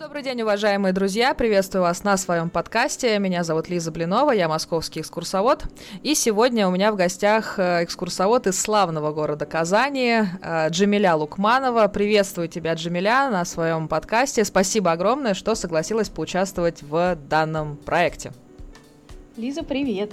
Добрый день, уважаемые друзья! Приветствую вас на своем подкасте. Меня зовут Лиза Блинова, я московский экскурсовод. И сегодня у меня в гостях э, экскурсовод из славного города Казани, э, Джамиля Лукманова. Приветствую тебя, Джамиля, на своем подкасте. Спасибо огромное, что согласилась поучаствовать в данном проекте. Лиза, привет!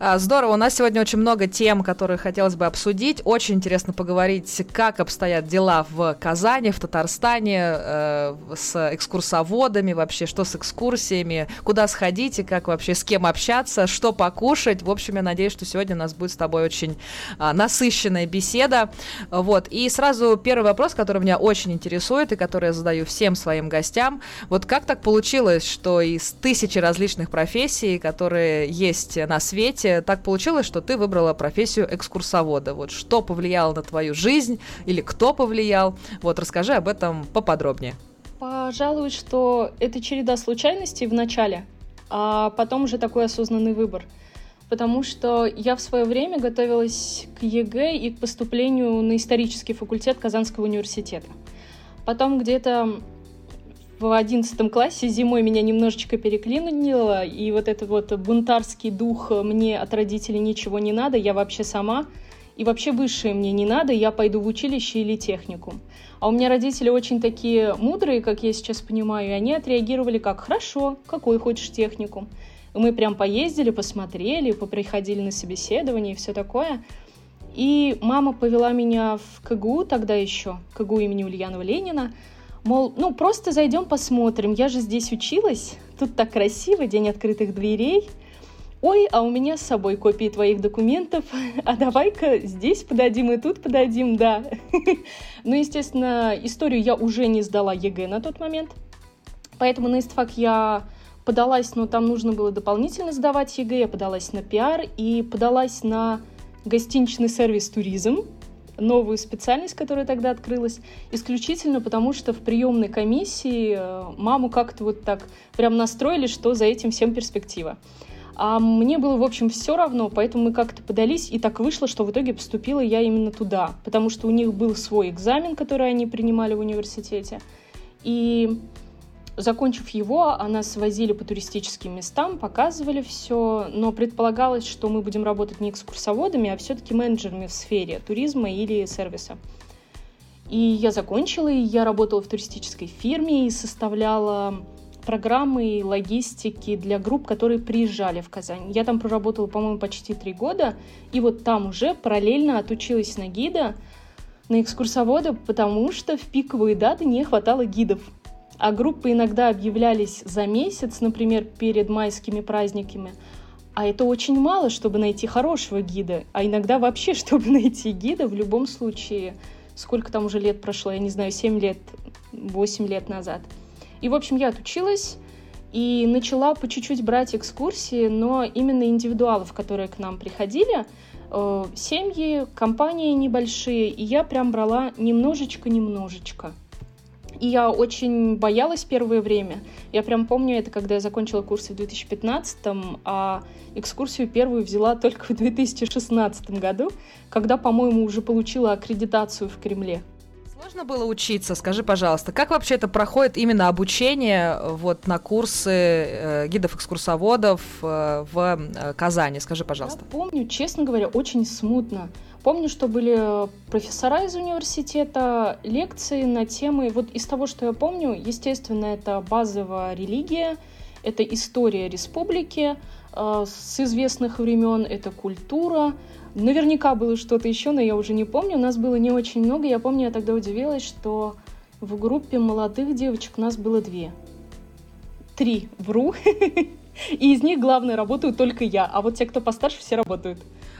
А, здорово, у нас сегодня очень много тем, которые хотелось бы обсудить. Очень интересно поговорить, как обстоят дела в Казани, в Татарстане, э, с экскурсоводами вообще, что с экскурсиями, куда сходить и как вообще с кем общаться, что покушать. В общем, я надеюсь, что сегодня у нас будет с тобой очень э, насыщенная беседа. Вот, и сразу первый вопрос, который меня очень интересует и который я задаю всем своим гостям. Вот как так получилось, что из тысячи различных профессий, которые есть на свете, развития так получилось, что ты выбрала профессию экскурсовода. Вот что повлияло на твою жизнь или кто повлиял? Вот расскажи об этом поподробнее. Пожалуй, что это череда случайностей в начале, а потом уже такой осознанный выбор. Потому что я в свое время готовилась к ЕГЭ и к поступлению на исторический факультет Казанского университета. Потом где-то в одиннадцатом классе зимой меня немножечко переклинило, и вот этот вот бунтарский дух «мне от родителей ничего не надо, я вообще сама», и вообще высшее мне не надо, я пойду в училище или техникум. А у меня родители очень такие мудрые, как я сейчас понимаю, и они отреагировали как «хорошо, какой хочешь техникум». И мы прям поездили, посмотрели, поприходили на собеседование и все такое. И мама повела меня в КГУ тогда еще, КГУ имени Ульянова Ленина, Мол, ну просто зайдем посмотрим, я же здесь училась, тут так красиво, день открытых дверей. Ой, а у меня с собой копии твоих документов, а давай-ка здесь подадим и тут подадим, да. Ну, естественно, историю я уже не сдала ЕГЭ на тот момент, поэтому на истфак я подалась, но там нужно было дополнительно сдавать ЕГЭ, я подалась на пиар и подалась на гостиничный сервис туризм, новую специальность, которая тогда открылась, исключительно потому, что в приемной комиссии э, маму как-то вот так прям настроили, что за этим всем перспектива. А мне было, в общем, все равно, поэтому мы как-то подались, и так вышло, что в итоге поступила я именно туда, потому что у них был свой экзамен, который они принимали в университете. И Закончив его, она свозили по туристическим местам, показывали все, но предполагалось, что мы будем работать не экскурсоводами, а все-таки менеджерами в сфере туризма или сервиса. И я закончила, и я работала в туристической фирме и составляла программы и логистики для групп, которые приезжали в Казань. Я там проработала, по-моему, почти три года, и вот там уже параллельно отучилась на гида, на экскурсовода, потому что в пиковые даты не хватало гидов а группы иногда объявлялись за месяц, например, перед майскими праздниками. А это очень мало, чтобы найти хорошего гида. А иногда вообще, чтобы найти гида, в любом случае, сколько там уже лет прошло, я не знаю, 7 лет, 8 лет назад. И, в общем, я отучилась и начала по чуть-чуть брать экскурсии, но именно индивидуалов, которые к нам приходили, э, семьи, компании небольшие, и я прям брала немножечко-немножечко. И я очень боялась первое время. Я прям помню это, когда я закончила курсы в 2015, а экскурсию первую взяла только в 2016 году, когда, по-моему, уже получила аккредитацию в Кремле. Сложно было учиться, скажи, пожалуйста, как вообще это проходит именно обучение вот на курсы э, гидов-экскурсоводов э, в э, Казани? Скажи, пожалуйста. Я помню, честно говоря, очень смутно. Помню, что были профессора из университета, лекции на темы, вот из того, что я помню, естественно, это базовая религия, это история республики э, с известных времен, это культура. Наверняка было что-то еще, но я уже не помню. У нас было не очень много. Я помню, я тогда удивилась, что в группе молодых девочек нас было две. Три, вру. И из них, главное, работаю только я. А вот те, кто постарше, все работают.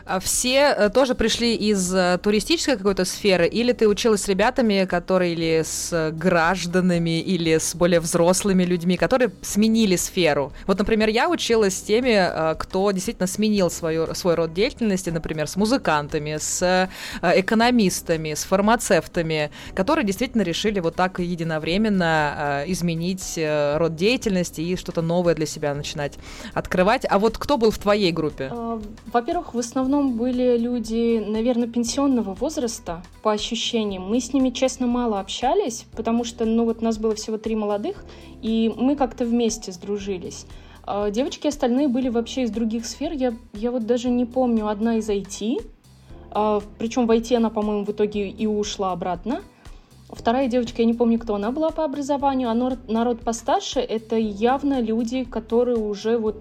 А все э, тоже пришли из э, туристической какой-то сферы, или ты училась с ребятами, которые или с гражданами, или с более взрослыми людьми, которые сменили сферу? Вот, например, я училась с теми, э, кто действительно сменил свою, свой род деятельности, например, с музыкантами, с экономистами, с фармацевтами, которые действительно решили вот так единовременно изменить род деятельности и что-то новое для себя начинать открывать. А вот кто был в твоей группе? Во-первых, в основном основном были люди, наверное, пенсионного возраста, по ощущениям. Мы с ними, честно, мало общались, потому что, ну, вот нас было всего три молодых, и мы как-то вместе сдружились. А девочки остальные были вообще из других сфер. Я, я вот даже не помню, одна из IT, а, причем в IT она, по-моему, в итоге и ушла обратно. Вторая девочка, я не помню, кто она была по образованию, а народ, народ постарше — это явно люди, которые уже вот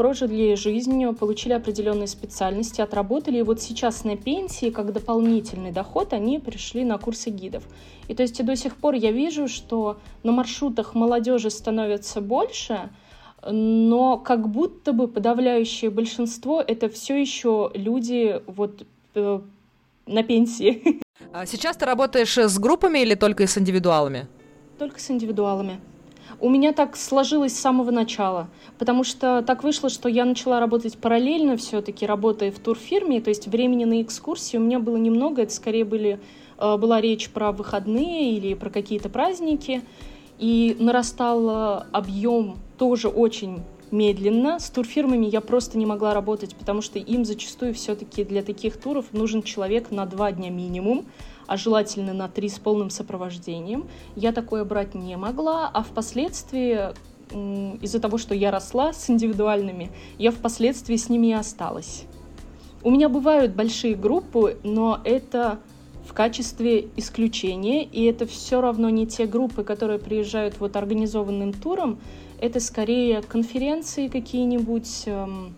прожили жизнь, получили определенные специальности, отработали, и вот сейчас на пенсии, как дополнительный доход, они пришли на курсы гидов. И то есть и до сих пор я вижу, что на маршрутах молодежи становится больше, но как будто бы подавляющее большинство это все еще люди вот э, на пенсии. А сейчас ты работаешь с группами или только с индивидуалами? Только с индивидуалами. У меня так сложилось с самого начала, потому что так вышло, что я начала работать параллельно все-таки, работая в турфирме, то есть времени на экскурсии у меня было немного, это скорее были, э, была речь про выходные или про какие-то праздники, и нарастал объем тоже очень медленно. С турфирмами я просто не могла работать, потому что им зачастую все-таки для таких туров нужен человек на два дня минимум, а желательно на три с полным сопровождением. Я такое брать не могла, а впоследствии из-за того, что я росла с индивидуальными, я впоследствии с ними и осталась. У меня бывают большие группы, но это в качестве исключения, и это все равно не те группы, которые приезжают вот организованным туром, это скорее конференции какие-нибудь, эм,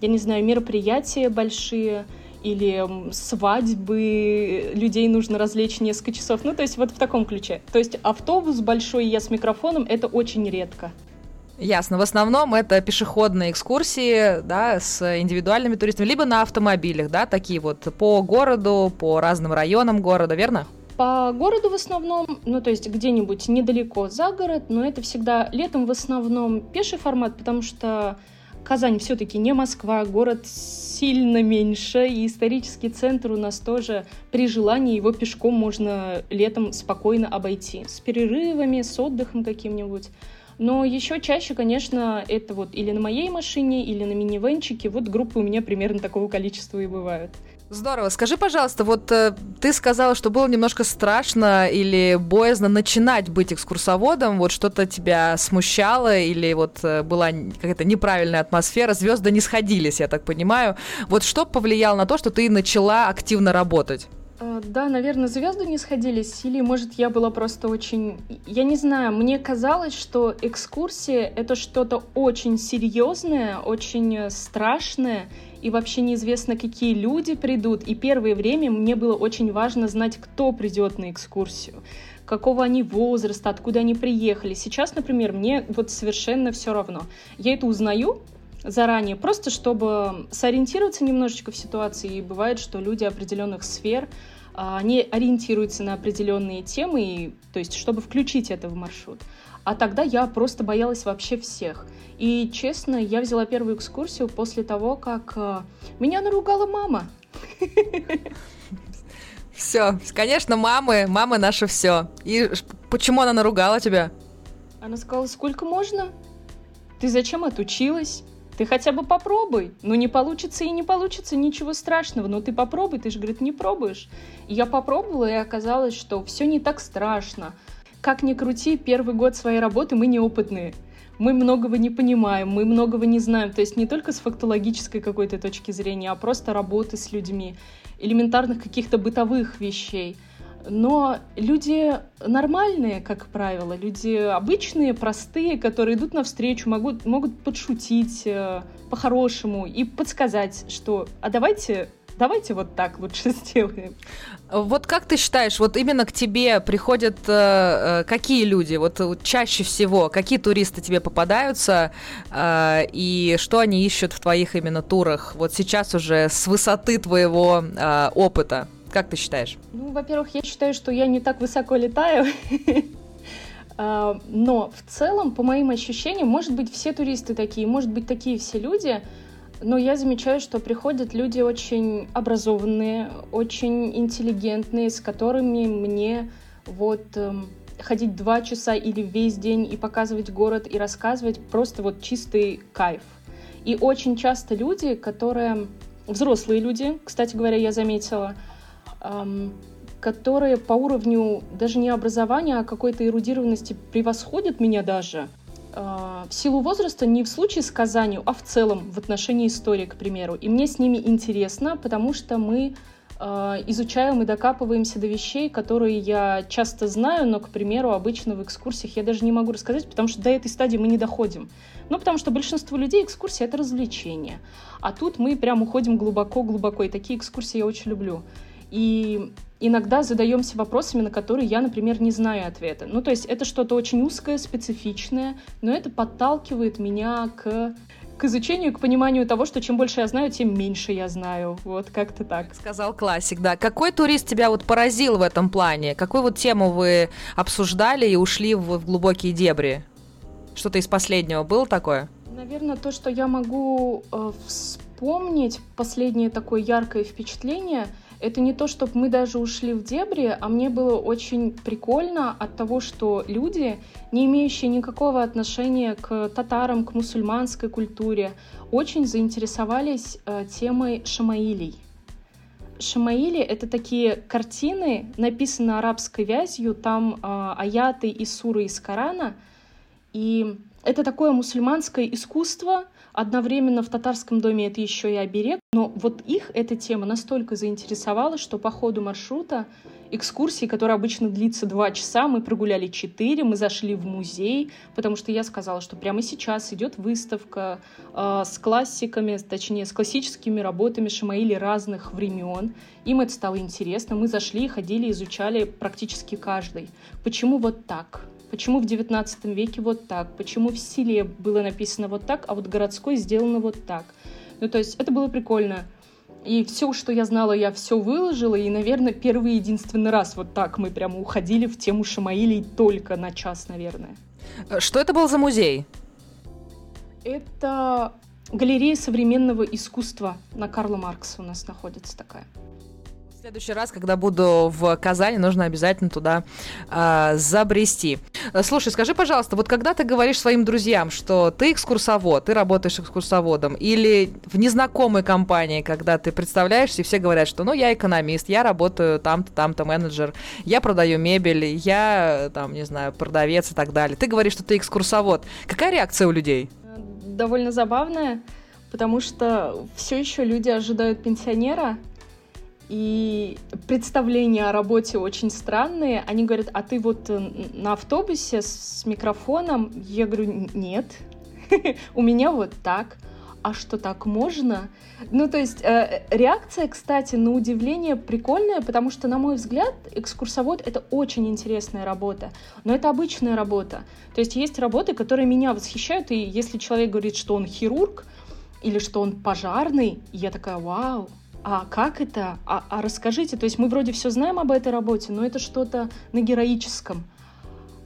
я не знаю, мероприятия большие или свадьбы, людей нужно развлечь несколько часов. Ну, то есть вот в таком ключе. То есть автобус большой, я с микрофоном, это очень редко. Ясно. В основном это пешеходные экскурсии, да, с индивидуальными туристами, либо на автомобилях, да, такие вот по городу, по разным районам города, верно? По городу в основном, ну то есть где-нибудь недалеко за город, но это всегда летом в основном пеший формат, потому что Казань все-таки не Москва, город сильно меньше, и исторический центр у нас тоже при желании его пешком можно летом спокойно обойти. С перерывами, с отдыхом каким-нибудь. Но еще чаще, конечно, это вот или на моей машине, или на минивенчике. Вот группы у меня примерно такого количества и бывают. Здорово. Скажи, пожалуйста, вот э, ты сказала, что было немножко страшно или боязно начинать быть экскурсоводом, вот что-то тебя смущало или вот э, была какая-то неправильная атмосфера, звезды не сходились, я так понимаю. Вот что повлияло на то, что ты начала активно работать? Э, да, наверное, звезды не сходились, или, может, я была просто очень... Я не знаю, мне казалось, что экскурсия — это что-то очень серьезное, очень э, страшное, и вообще неизвестно, какие люди придут. И первое время мне было очень важно знать, кто придет на экскурсию, какого они возраста, откуда они приехали. Сейчас, например, мне вот совершенно все равно. Я это узнаю заранее, просто чтобы сориентироваться немножечко в ситуации. И бывает, что люди определенных сфер, а, они ориентируются на определенные темы, и, то есть чтобы включить это в маршрут. А тогда я просто боялась вообще всех. И, честно, я взяла первую экскурсию после того, как э, меня наругала мама. Все, конечно, мамы, мамы наше все. И почему она наругала тебя? Она сказала, сколько можно? Ты зачем отучилась? Ты хотя бы попробуй. Ну, не получится и не получится, ничего страшного. Но ты попробуй, ты же, говорит, не пробуешь. И я попробовала, и оказалось, что все не так страшно как ни крути, первый год своей работы мы неопытные. Мы многого не понимаем, мы многого не знаем. То есть не только с фактологической какой-то точки зрения, а просто работы с людьми, элементарных каких-то бытовых вещей. Но люди нормальные, как правило, люди обычные, простые, которые идут навстречу, могут, могут подшутить э, по-хорошему и подсказать, что «а давайте давайте вот так лучше сделаем. Вот как ты считаешь, вот именно к тебе приходят э, э какие люди, вот, чаще всего, какие туристы тебе попадаются, э, и что они ищут в твоих именно турах, вот сейчас уже с высоты твоего э, опыта? Как ты считаешь? Ну, во-первых, я считаю, что я не так высоко летаю. Э, но в целом, по моим ощущениям, может быть, все туристы такие, может быть, такие все люди, но я замечаю, что приходят люди очень образованные, очень интеллигентные, с которыми мне вот эм, ходить два часа или весь день и показывать город и рассказывать просто вот чистый кайф. И очень часто люди, которые взрослые люди, кстати говоря, я заметила, которые по уровню даже не образования, а какой-то эрудированности превосходят меня даже. А, в силу возраста не в случае с Казанью, а в целом в отношении истории, к примеру. И мне с ними интересно, потому что мы а, изучаем и докапываемся до вещей, которые я часто знаю, но, к примеру, обычно в экскурсиях я даже не могу рассказать, потому что до этой стадии мы не доходим. Ну, потому что большинство людей экскурсия — это развлечение. А тут мы прям уходим глубоко-глубоко, и такие экскурсии я очень люблю. И иногда задаемся вопросами, на которые я, например, не знаю ответа. Ну, то есть это что-то очень узкое, специфичное, но это подталкивает меня к к изучению, к пониманию того, что чем больше я знаю, тем меньше я знаю. Вот как-то так. Сказал классик, да. Какой турист тебя вот поразил в этом плане? Какую вот тему вы обсуждали и ушли в, в глубокие дебри? Что-то из последнего было такое? Наверное, то, что я могу э, вспомнить, последнее такое яркое впечатление — это не то, чтобы мы даже ушли в дебри, а мне было очень прикольно от того, что люди, не имеющие никакого отношения к татарам, к мусульманской культуре, очень заинтересовались э, темой шамаилей. Шамаили — это такие картины, написанные арабской вязью, там э, аяты и суры из Корана, и это такое мусульманское искусство, Одновременно в татарском доме это еще и оберег, но вот их эта тема настолько заинтересовала, что по ходу маршрута экскурсии, которая обычно длится два часа, мы прогуляли четыре, мы зашли в музей, потому что я сказала, что прямо сейчас идет выставка э, с классиками, точнее, с классическими работами Шамаили разных времен. Им это стало интересно, мы зашли, ходили, изучали практически каждый. Почему вот так? Почему в XIX веке вот так? Почему в селе было написано вот так, а вот городской сделано вот так? Ну, то есть это было прикольно. И все, что я знала, я все выложила. И, наверное, первый и единственный раз вот так мы прямо уходили в тему Шамаилей только на час, наверное. Что это был за музей? Это галерея современного искусства на Карла Маркса у нас находится такая следующий раз, когда буду в Казани, нужно обязательно туда э, забрести. Слушай, скажи, пожалуйста, вот когда ты говоришь своим друзьям, что ты экскурсовод, ты работаешь экскурсоводом, или в незнакомой компании, когда ты представляешься, и все говорят, что ну я экономист, я работаю там-то, там-то менеджер, я продаю мебель, я там, не знаю, продавец и так далее. Ты говоришь, что ты экскурсовод. Какая реакция у людей? Довольно забавная, потому что все еще люди ожидают пенсионера, и представления о работе очень странные. Они говорят, а ты вот э, на автобусе с микрофоном? Я говорю, нет, у меня вот так. А что так можно? Ну, то есть э, реакция, кстати, на удивление прикольная, потому что, на мой взгляд, экскурсовод — это очень интересная работа, но это обычная работа. То есть есть работы, которые меня восхищают, и если человек говорит, что он хирург или что он пожарный, я такая, вау, а как это? А, а расскажите, то есть мы вроде все знаем об этой работе, но это что-то на героическом.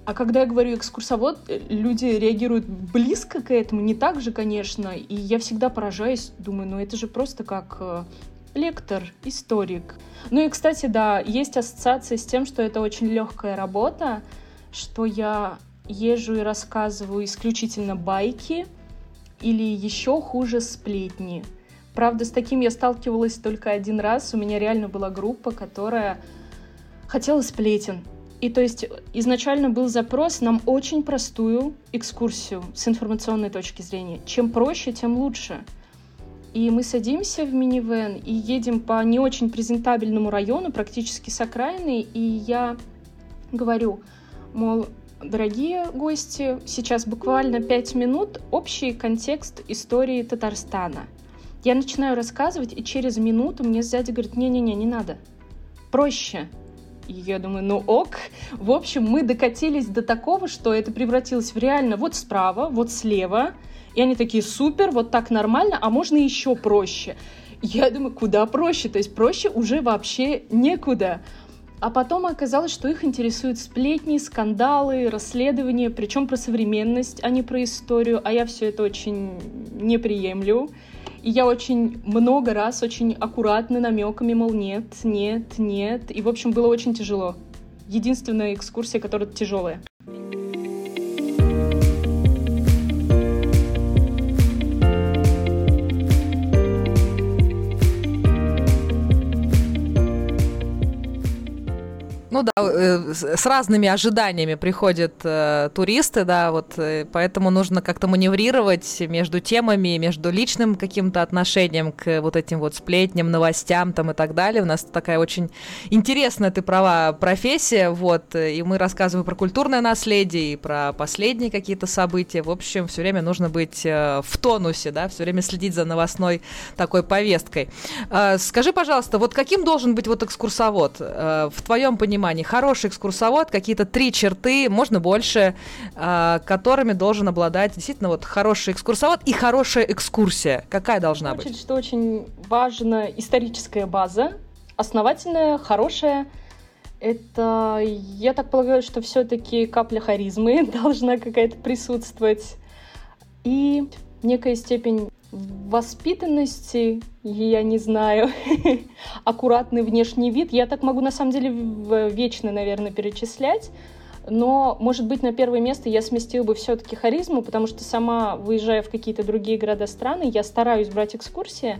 А когда я говорю экскурсовод, э, люди реагируют близко к этому, не так же, конечно, и я всегда поражаюсь, думаю, ну это же просто как э, лектор, историк. Ну и, кстати, да, есть ассоциация с тем, что это очень легкая работа, что я езжу и рассказываю исключительно байки или еще хуже сплетни. Правда, с таким я сталкивалась только один раз. У меня реально была группа, которая хотела сплетен. И то есть изначально был запрос нам очень простую экскурсию с информационной точки зрения. Чем проще, тем лучше. И мы садимся в минивэн и едем по не очень презентабельному району, практически с окраины, и я говорю, мол, дорогие гости, сейчас буквально пять минут общий контекст истории Татарстана – я начинаю рассказывать, и через минуту мне сзади говорит, не-не-не, не надо. Проще. И я думаю, ну ок. В общем, мы докатились до такого, что это превратилось в реально вот справа, вот слева. И они такие, супер, вот так нормально, а можно еще проще. Я думаю, куда проще? То есть проще уже вообще некуда. А потом оказалось, что их интересуют сплетни, скандалы, расследования, причем про современность, а не про историю. А я все это очень не приемлю. И я очень много раз, очень аккуратно намеками, мол, нет, нет, нет. И, в общем, было очень тяжело. Единственная экскурсия, которая тяжелая. Ну да, э, с разными ожиданиями приходят э, туристы, да, вот э, поэтому нужно как-то маневрировать между темами, между личным каким-то отношением к вот этим вот сплетням, новостям там и так далее. У нас такая очень интересная, ты права, профессия, вот, и мы рассказываем про культурное наследие и про последние какие-то события. В общем, все время нужно быть э, в тонусе, да, все время следить за новостной такой повесткой. Э, скажи, пожалуйста, вот каким должен быть вот экскурсовод э, в твоем понимании? Понимании, хороший экскурсовод, какие-то три черты, можно больше, э, которыми должен обладать действительно вот хороший экскурсовод и хорошая экскурсия. Какая должна Значит, быть? что очень важна историческая база, основательная, хорошая. Это, я так полагаю, что все-таки капля харизмы должна какая-то присутствовать. И некая степень воспитанности, я не знаю, аккуратный внешний вид. Я так могу на самом деле вечно, наверное, перечислять. Но, может быть, на первое место я сместила бы все-таки харизму, потому что сама, выезжая в какие-то другие города страны, я стараюсь брать экскурсии.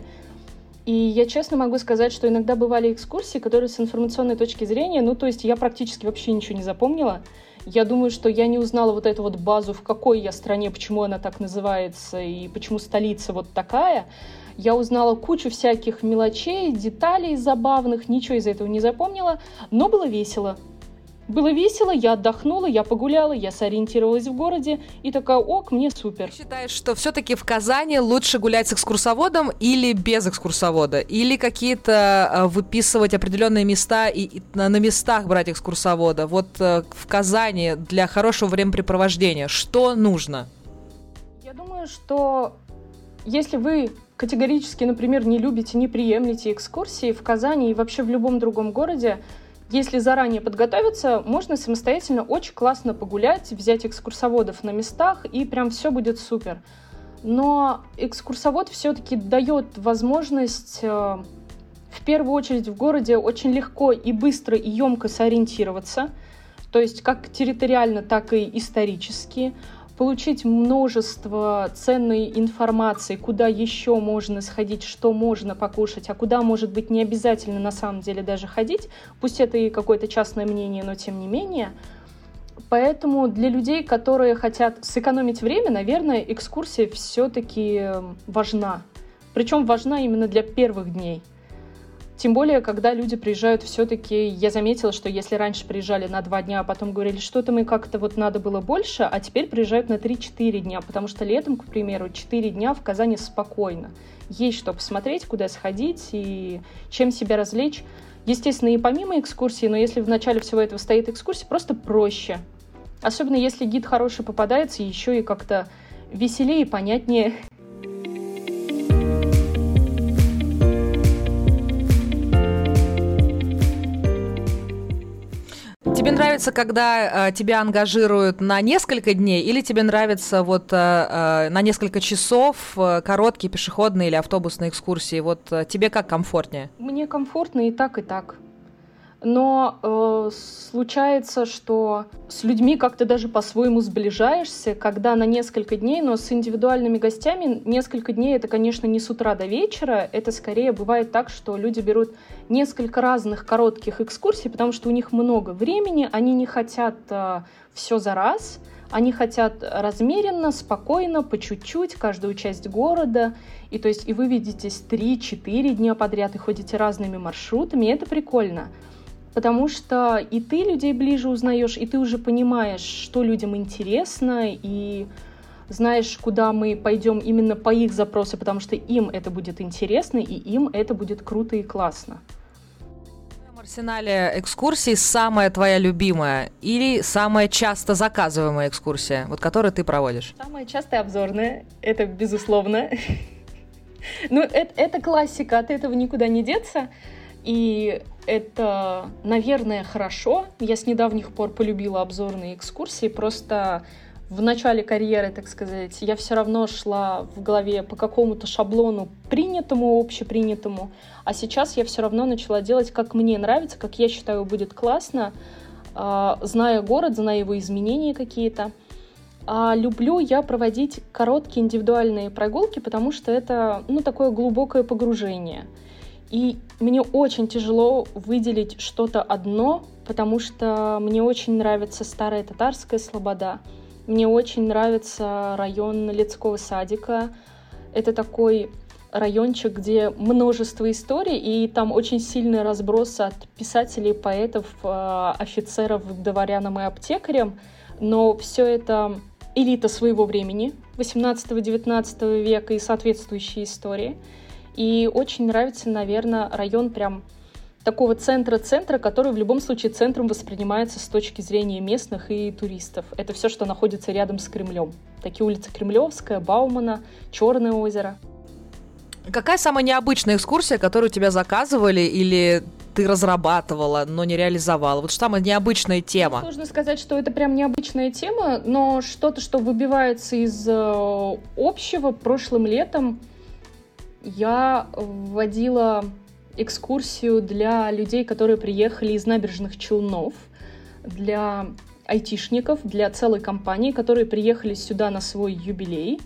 И я честно могу сказать, что иногда бывали экскурсии, которые с информационной точки зрения, ну, то есть я практически вообще ничего не запомнила. Я думаю, что я не узнала вот эту вот базу, в какой я стране, почему она так называется и почему столица вот такая. Я узнала кучу всяких мелочей, деталей забавных, ничего из этого не запомнила, но было весело. Было весело, я отдохнула, я погуляла, я сориентировалась в городе и такая, ок, мне супер. Считаешь, что все-таки в Казани лучше гулять с экскурсоводом или без экскурсовода? Или какие-то э, выписывать определенные места и, и на, на местах брать экскурсовода? Вот э, в Казани для хорошего времяпрепровождения что нужно? Я думаю, что если вы категорически, например, не любите, не приемлете экскурсии в Казани и вообще в любом другом городе, если заранее подготовиться, можно самостоятельно очень классно погулять, взять экскурсоводов на местах, и прям все будет супер. Но экскурсовод все-таки дает возможность э, в первую очередь в городе очень легко и быстро и емко сориентироваться, то есть как территориально, так и исторически получить множество ценной информации, куда еще можно сходить, что можно покушать, а куда, может быть, не обязательно на самом деле даже ходить. Пусть это и какое-то частное мнение, но тем не менее. Поэтому для людей, которые хотят сэкономить время, наверное, экскурсия все-таки важна. Причем важна именно для первых дней – тем более, когда люди приезжают все-таки, я заметила, что если раньше приезжали на два дня, а потом говорили, что-то мы как-то вот надо было больше, а теперь приезжают на 3-4 дня, потому что летом, к примеру, 4 дня в Казани спокойно. Есть что посмотреть, куда сходить и чем себя развлечь. Естественно, и помимо экскурсии, но если в начале всего этого стоит экскурсия, просто проще. Особенно если гид хороший попадается, еще и как-то веселее и понятнее Тебе нравится, когда э, тебя ангажируют на несколько дней, или тебе нравится вот э, э, на несколько часов э, короткие пешеходные или автобусные экскурсии? Вот э, тебе как комфортнее? Мне комфортно и так, и так. Но э, случается, что с людьми как-то даже по-своему сближаешься, когда на несколько дней, но с индивидуальными гостями несколько дней это, конечно, не с утра до вечера, это скорее бывает так, что люди берут несколько разных коротких экскурсий, потому что у них много времени, они не хотят э, все за раз, они хотят размеренно, спокойно, по чуть-чуть, каждую часть города. И то есть и вы видитесь 3-4 дня подряд и ходите разными маршрутами, и это прикольно потому что и ты людей ближе узнаешь, и ты уже понимаешь, что людям интересно, и знаешь, куда мы пойдем именно по их запросу, потому что им это будет интересно, и им это будет круто и классно. В арсенале экскурсий самая твоя любимая или самая часто заказываемая экскурсия, вот которую ты проводишь? Самая частая обзорная, это безусловно. Ну, это, это классика, от этого никуда не деться. И это, наверное, хорошо. Я с недавних пор полюбила обзорные экскурсии. Просто в начале карьеры, так сказать, я все равно шла в голове по какому-то шаблону принятому, общепринятому, а сейчас я все равно начала делать, как мне нравится, как я считаю будет классно, а, зная город, зная его изменения какие-то. А люблю я проводить короткие индивидуальные прогулки, потому что это ну, такое глубокое погружение – И мне очень тяжело выделить что-то одно, потому что мне очень нравится старая татарская слобода. Мне очень нравится район Лецкого садика. Это такой райончик, где множество историй, и там очень сильный разброс от писателей, поэтов, э, офицеров, дворянам и аптекарям. Но все это элита своего времени, 18-19 века и соответствующие истории. И очень нравится, наверное, район прям такого центра-центра, который в любом случае центром воспринимается с точки зрения местных и туристов. Это все, что находится рядом с Кремлем. Такие улицы Кремлевская, Баумана, Черное озеро. Какая самая необычная экскурсия, которую тебя заказывали или ты разрабатывала, но не реализовала? Вот что самая необычная тема? Сложно сказать, что это прям необычная тема, но что-то, что выбивается из э, общего. Прошлым летом я вводила экскурсию для людей, которые приехали из набережных Челнов, для айтишников, для целой компании, которые приехали сюда на свой юбилей.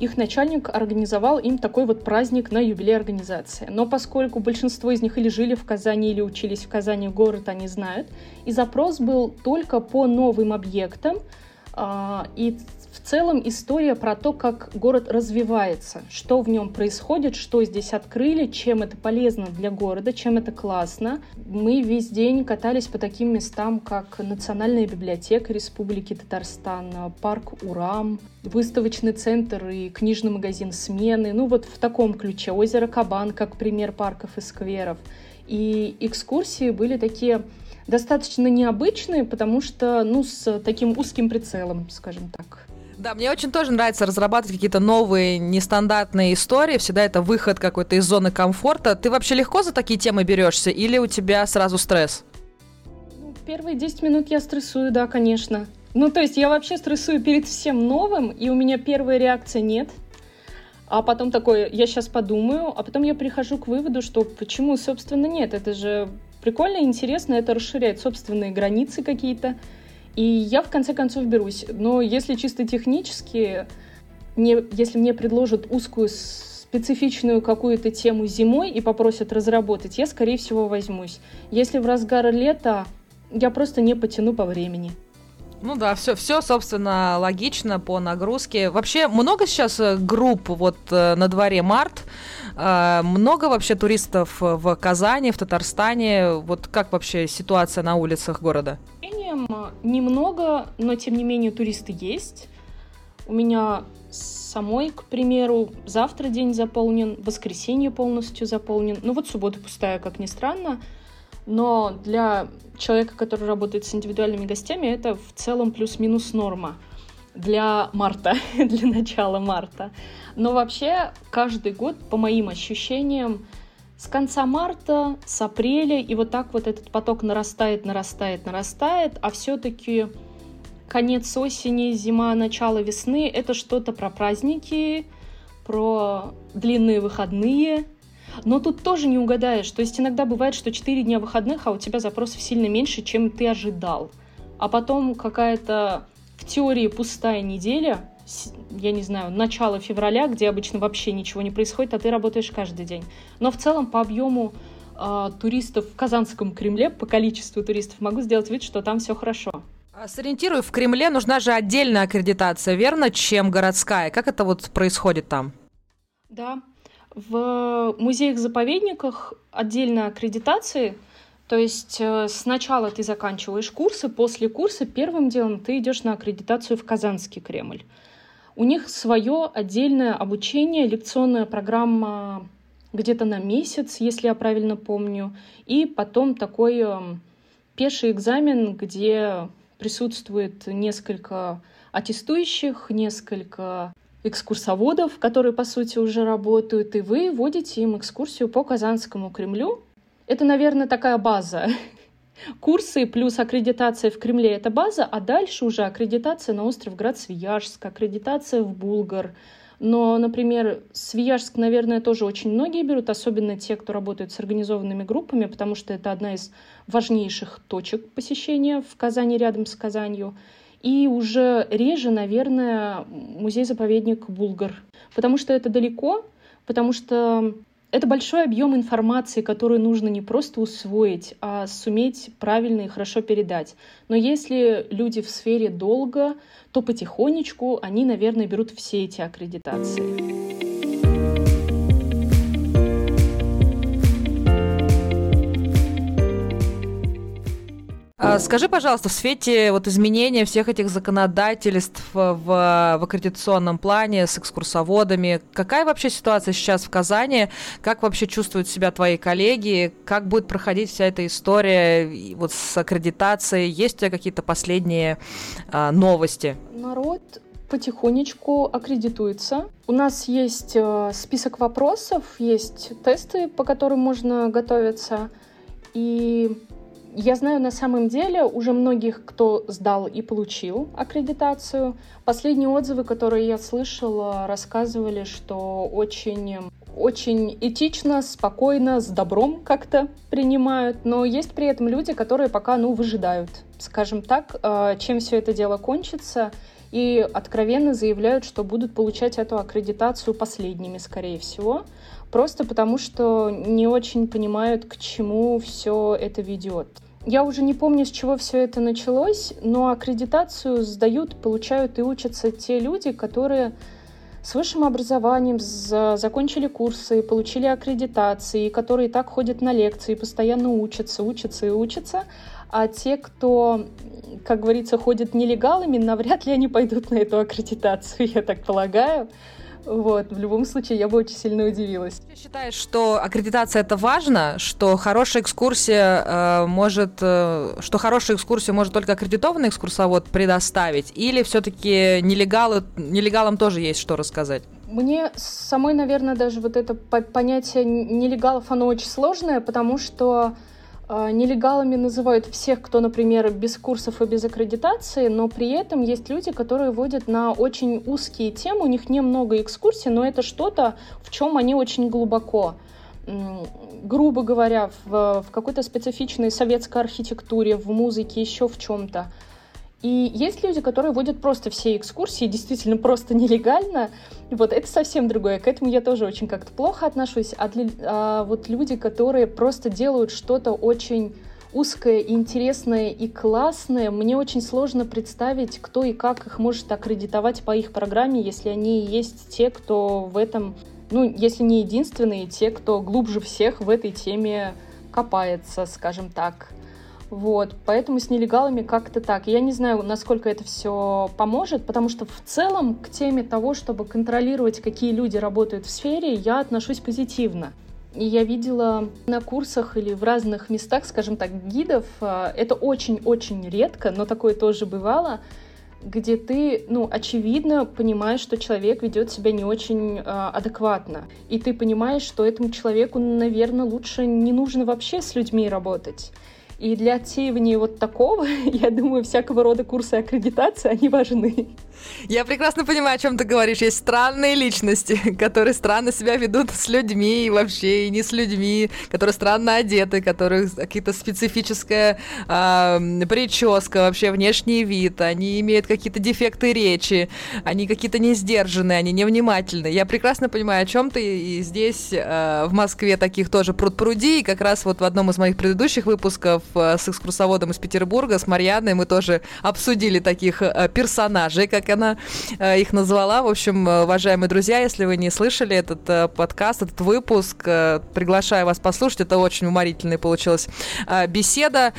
Их начальник организовал им такой вот праздник на юбилей организации. Но поскольку большинство из них или жили в Казани, или учились в Казани, город они знают, и запрос был только по новым объектам, а, и целом история про то, как город развивается, что в нем происходит, что здесь открыли, чем это полезно для города, чем это классно. Мы весь день катались по таким местам, как Национальная библиотека Республики Татарстан, парк Урам, выставочный центр и книжный магазин «Смены». Ну вот в таком ключе. Озеро Кабан, как пример парков и скверов. И экскурсии были такие достаточно необычные, потому что, ну, с таким узким прицелом, скажем так. Да, мне очень тоже нравится разрабатывать какие-то новые, нестандартные истории. Всегда это выход какой-то из зоны комфорта. Ты вообще легко за такие темы берешься или у тебя сразу стресс? Ну, первые 10 минут я стрессую, да, конечно. Ну, то есть я вообще стрессую перед всем новым, и у меня первая реакция нет. А потом такое, я сейчас подумаю, а потом я прихожу к выводу, что почему, собственно, нет. Это же прикольно, интересно, это расширяет собственные границы какие-то. И я в конце концов берусь. Но если чисто технически, мне, если мне предложат узкую специфичную какую-то тему зимой и попросят разработать, я, скорее всего, возьмусь. Если в разгар лета, я просто не потяну по времени. Ну да, все, все, собственно, логично по нагрузке. Вообще много сейчас э, групп вот э, на дворе март. Э, много вообще туристов в Казани, в Татарстане. Вот как вообще ситуация на улицах города? Немного, но тем не менее туристы есть. У меня самой, к примеру, завтра день заполнен, воскресенье полностью заполнен. Ну вот суббота пустая, как ни странно. Но для человека, который работает с индивидуальными гостями, это в целом плюс-минус норма для марта, для начала марта. Но вообще каждый год, по моим ощущениям, с конца марта, с апреля, и вот так вот этот поток нарастает, нарастает, нарастает, а все-таки конец осени, зима, начало весны — это что-то про праздники, про длинные выходные. Но тут тоже не угадаешь. То есть иногда бывает, что 4 дня выходных, а у тебя запросов сильно меньше, чем ты ожидал. А потом какая-то в теории пустая неделя, я не знаю, начало февраля, где обычно вообще ничего не происходит, а ты работаешь каждый день. Но в целом по объему э, туристов в Казанском Кремле, по количеству туристов, могу сделать вид, что там все хорошо. А сориентирую, в Кремле нужна же отдельная аккредитация, верно, чем городская? Как это вот происходит там? Да, в музеях-заповедниках отдельно аккредитации, то есть э, сначала ты заканчиваешь курсы, после курса первым делом ты идешь на аккредитацию в Казанский Кремль. У них свое отдельное обучение, лекционная программа где-то на месяц, если я правильно помню, и потом такой эм, пеший экзамен, где присутствует несколько аттестующих, несколько экскурсоводов, которые, по сути, уже работают, и вы водите им экскурсию по Казанскому Кремлю. Это, наверное, такая база Курсы плюс аккредитация в Кремле – это база, а дальше уже аккредитация на остров Град-Свияжск, аккредитация в Булгар. Но, например, Свияжск, наверное, тоже очень многие берут, особенно те, кто работает с организованными группами, потому что это одна из важнейших точек посещения в Казани, рядом с Казанью. И уже реже, наверное, музей-заповедник Булгар, потому что это далеко, потому что Это большой объем информации, который нужно не просто усвоить, а суметь правильно и хорошо передать. Но если люди в сфере долго, то потихонечку они, наверное, берут все эти аккредитации. Скажи, пожалуйста, в свете вот изменения всех этих законодательств в, в аккредитационном плане с экскурсоводами, какая вообще ситуация сейчас в Казани? Как вообще чувствуют себя твои коллеги? Как будет проходить вся эта история вот с аккредитацией? Есть у тебя какие-то последние а, новости? Народ потихонечку аккредитуется. У нас есть э, список вопросов, есть тесты, по которым можно готовиться. И я знаю на самом деле уже многих, кто сдал и получил аккредитацию. Последние отзывы, которые я слышала, рассказывали, что очень очень этично, спокойно, с добром как-то принимают, но есть при этом люди, которые пока, ну, выжидают, скажем так, э, чем все это дело кончится, и откровенно заявляют, что будут получать эту аккредитацию последними, скорее всего, просто потому что не очень понимают, к чему все это ведет. Я уже не помню, с чего все это началось, но аккредитацию сдают, получают и учатся те люди, которые с высшим образованием, закончили курсы, получили аккредитации, которые так ходят на лекции, постоянно учатся, учатся и учатся. А те, кто, как говорится, ходят нелегалами, навряд ли они пойдут на эту аккредитацию, я так полагаю. Вот, в любом случае, я бы очень сильно удивилась. Ты считаешь, что аккредитация это важно, что хорошая экскурсия э, может, э, что хорошую экскурсию может только аккредитованный экскурсовод предоставить, или все-таки нелегалы, нелегалам тоже есть что рассказать? Мне самой, наверное, даже вот это понятие нелегалов, оно очень сложное, потому что нелегалами называют всех, кто, например, без курсов и без аккредитации, но при этом есть люди, которые водят на очень узкие темы, у них немного экскурсий, но это что-то, в чем они очень глубоко. Грубо говоря, в, в какой-то специфичной советской архитектуре, в музыке, еще в чем-то. И есть люди, которые водят просто все экскурсии, действительно просто нелегально. Вот это совсем другое. К этому я тоже очень как-то плохо отношусь. А, для, а вот люди, которые просто делают что-то очень узкое, интересное и классное, мне очень сложно представить, кто и как их может аккредитовать по их программе, если они есть те, кто в этом, ну, если не единственные, те, кто глубже всех в этой теме копается, скажем так. Вот, поэтому с нелегалами как-то так. Я не знаю, насколько это все поможет, потому что в целом к теме того, чтобы контролировать, какие люди работают в сфере, я отношусь позитивно. И я видела на курсах или в разных местах, скажем так, гидов, а, это очень-очень редко, но такое тоже бывало, где ты, ну, очевидно понимаешь, что человек ведет себя не очень э, адекватно. И ты понимаешь, что этому человеку, наверное, лучше не нужно вообще с людьми работать. И для отсеивания вот такого, я думаю, всякого рода курсы аккредитации, они важны. Я прекрасно понимаю, о чем ты говоришь. Есть странные личности, которые странно себя ведут с людьми и вообще и не с людьми, которые странно одеты, которые какие-то специфическая э, прическа, вообще внешний вид, они имеют какие-то дефекты речи, они какие-то не сдержанные, они невнимательны. Я прекрасно понимаю, о чем ты, и здесь э, в Москве таких тоже пруд-пруди, и как раз вот в одном из моих предыдущих выпусков э, с экскурсоводом из Петербурга, с Марьяной, мы тоже обсудили таких э, персонажей, как она э, их назвала. В общем, э, уважаемые друзья, если вы не слышали этот э, подкаст, этот выпуск, приглашаю вас послушать. Это очень уморительная получилась беседа.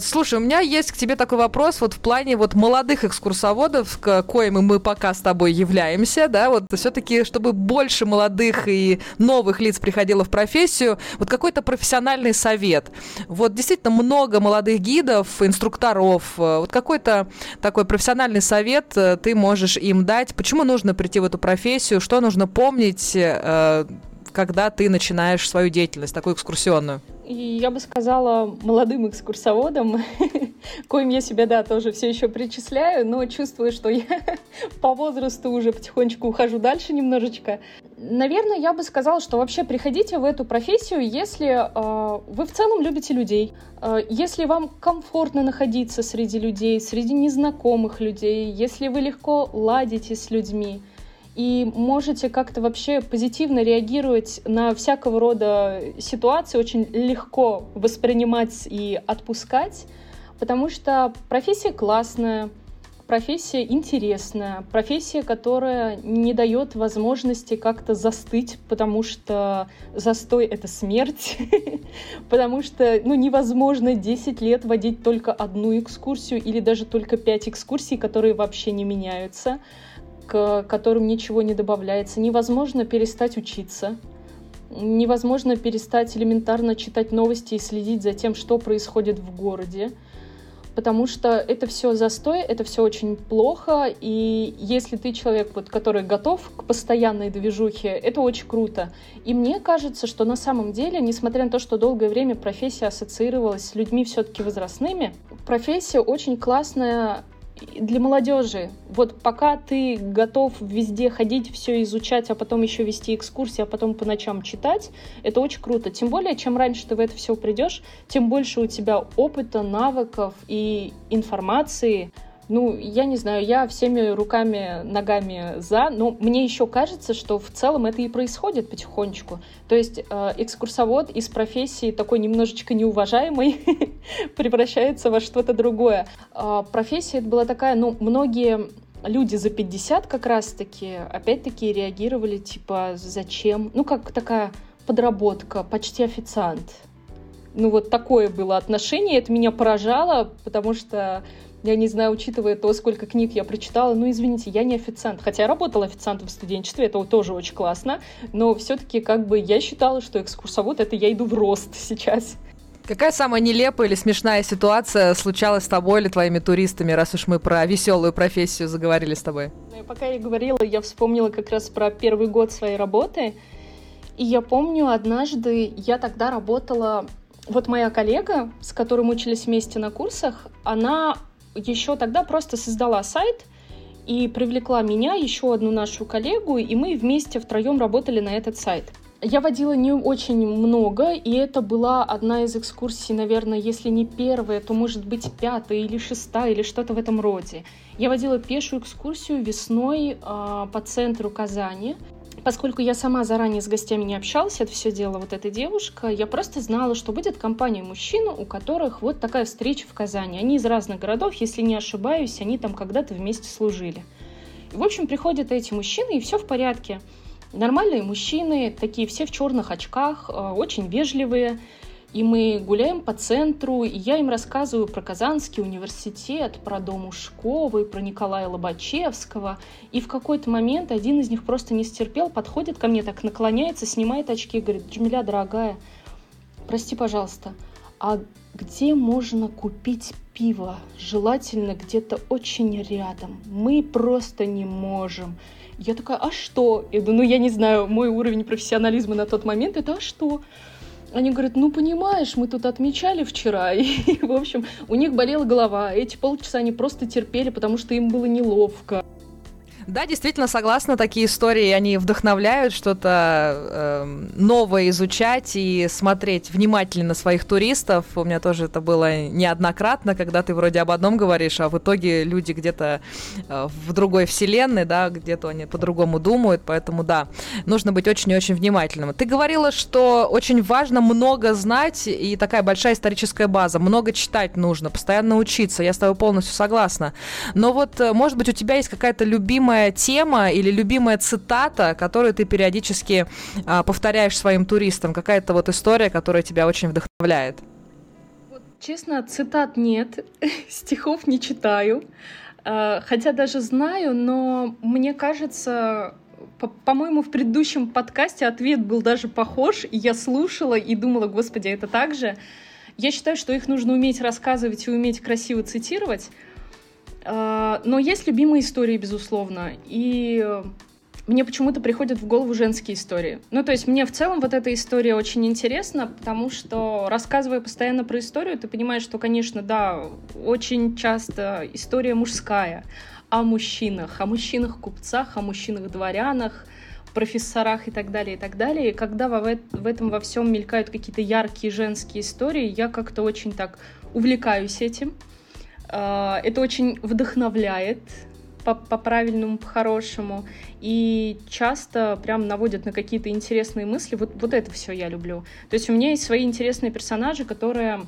Слушай, у меня есть к тебе такой вопрос вот в плане вот молодых экскурсоводов, коим мы пока с тобой являемся, да, вот все-таки, чтобы больше молодых и новых лиц приходило в профессию, вот какой-то профессиональный совет. Вот действительно много молодых гидов, инструкторов, вот какой-то такой профессиональный совет ты можешь им дать? Почему нужно прийти в эту профессию? Что нужно помнить, э, когда ты начинаешь свою деятельность, такую экскурсионную? И я бы сказала молодым экскурсоводам, коим я себя, да, тоже все еще причисляю, но чувствую, что я по возрасту уже потихонечку ухожу дальше немножечко. Наверное, я бы сказала, что вообще приходите в эту профессию, если э, вы в целом любите людей, э, если вам комфортно находиться среди людей, среди незнакомых людей, если вы легко ладите с людьми, и можете как-то вообще позитивно реагировать на всякого рода ситуации, очень легко воспринимать и отпускать, потому что профессия классная, профессия интересная, профессия, которая не дает возможности как-то застыть, потому что застой — это смерть, потому что ну, невозможно 10 лет водить только одну экскурсию или даже только 5 экскурсий, которые вообще не меняются, к которым ничего не добавляется. Невозможно перестать учиться, невозможно перестать элементарно читать новости и следить за тем, что происходит в городе потому что это все застой, это все очень плохо, и если ты человек, вот, который готов к постоянной движухе, это очень круто. И мне кажется, что на самом деле, несмотря на то, что долгое время профессия ассоциировалась с людьми все-таки возрастными, профессия очень классная для молодежи. Вот пока ты готов везде ходить, все изучать, а потом еще вести экскурсии, а потом по ночам читать, это очень круто. Тем более, чем раньше ты в это все придешь, тем больше у тебя опыта, навыков и информации, ну, я не знаю, я всеми руками, ногами за, но мне еще кажется, что в целом это и происходит потихонечку. То есть э, экскурсовод из профессии такой немножечко неуважаемой превращается во что-то другое. Э, профессия это была такая, ну, многие люди за 50 как раз-таки, опять-таки, реагировали, типа, зачем? Ну, как такая подработка, почти официант. Ну, вот такое было отношение, это меня поражало, потому что я не знаю, учитывая то, сколько книг я прочитала, ну, извините, я не официант. Хотя я работала официантом в студенчестве, это тоже очень классно, но все-таки как бы я считала, что экскурсовод — это я иду в рост сейчас. Какая самая нелепая или смешная ситуация случалась с тобой или твоими туристами, раз уж мы про веселую профессию заговорили с тобой? Ну, пока я говорила, я вспомнила как раз про первый год своей работы. И я помню, однажды я тогда работала... Вот моя коллега, с которой мы учились вместе на курсах, она еще тогда просто создала сайт и привлекла меня, еще одну нашу коллегу, и мы вместе втроем работали на этот сайт. Я водила не очень много, и это была одна из экскурсий, наверное, если не первая, то, может быть, пятая или шестая, или что-то в этом роде. Я водила пешую экскурсию весной э, по центру Казани. Поскольку я сама заранее с гостями не общалась, это все делала вот эта девушка, я просто знала, что будет компания мужчин, у которых вот такая встреча в Казани. Они из разных городов, если не ошибаюсь, они там когда-то вместе служили. И, в общем, приходят эти мужчины, и все в порядке. Нормальные мужчины, такие все в черных очках, э, очень вежливые, и мы гуляем по центру, и я им рассказываю про Казанский университет, про дом Ушковой, про Николая Лобачевского. И в какой-то момент один из них просто не стерпел, подходит ко мне, так наклоняется, снимает очки и говорит, Джамиля, дорогая, прости, пожалуйста, а где можно купить пиво? Желательно где-то очень рядом. Мы просто не можем. Я такая, а что? Я думаю, ну я не знаю, мой уровень профессионализма на тот момент это а что? Они говорят, ну понимаешь, мы тут отмечали вчера, и, в общем, у них болела голова. Эти полчаса они просто терпели, потому что им было неловко. Да, действительно, согласна, такие истории, они вдохновляют что-то э, новое изучать и смотреть внимательно на своих туристов. У меня тоже это было неоднократно, когда ты вроде об одном говоришь, а в итоге люди где-то э, в другой вселенной, да, где-то они по-другому думают, поэтому да, нужно быть очень и очень внимательным. Ты говорила, что очень важно много знать и такая большая историческая база, много читать нужно, постоянно учиться, я с тобой полностью согласна. Но вот, э, может быть, у тебя есть какая-то любимая любимая тема или любимая цитата, которую ты периодически а, повторяешь своим туристам? Какая-то вот история, которая тебя очень вдохновляет? Вот, честно, цитат нет, стихов не читаю, а, хотя даже знаю, но мне кажется, по-моему, в предыдущем подкасте ответ был даже похож, и я слушала и думала, господи, это так же. Я считаю, что их нужно уметь рассказывать и уметь красиво цитировать. А, но есть любимые истории, безусловно. И мне почему-то приходят в голову женские истории. Ну, то есть мне в целом вот эта история очень интересна, потому что, рассказывая постоянно про историю, ты понимаешь, что, конечно, да, очень часто история мужская о мужчинах, о мужчинах-купцах, о мужчинах-дворянах, профессорах и так далее, и так далее. И когда в, в этом во всем мелькают какие-то яркие женские истории, я как-то очень так увлекаюсь этим. А, это очень вдохновляет, по-правильному, по по-хорошему, и часто прям наводят на какие-то интересные мысли. Вот, вот это все я люблю. То есть у меня есть свои интересные персонажи, которые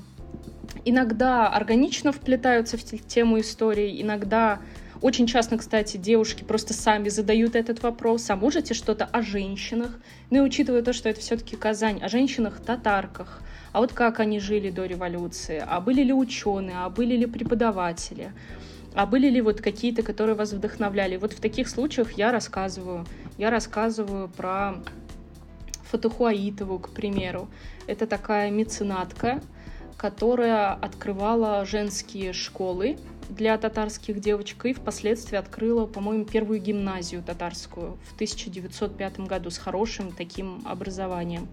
иногда органично вплетаются в тему истории, иногда очень часто, кстати, девушки просто сами задают этот вопрос, а можете что-то о женщинах? Ну и учитывая то, что это все-таки Казань, о женщинах-татарках, а вот как они жили до революции, а были ли ученые, а были ли преподаватели, а были ли вот какие-то, которые вас вдохновляли. Вот в таких случаях я рассказываю. Я рассказываю про Фатуху Аитову, к примеру. Это такая меценатка, которая открывала женские школы для татарских девочек и впоследствии открыла, по-моему, первую гимназию татарскую в 1905 году с хорошим таким образованием.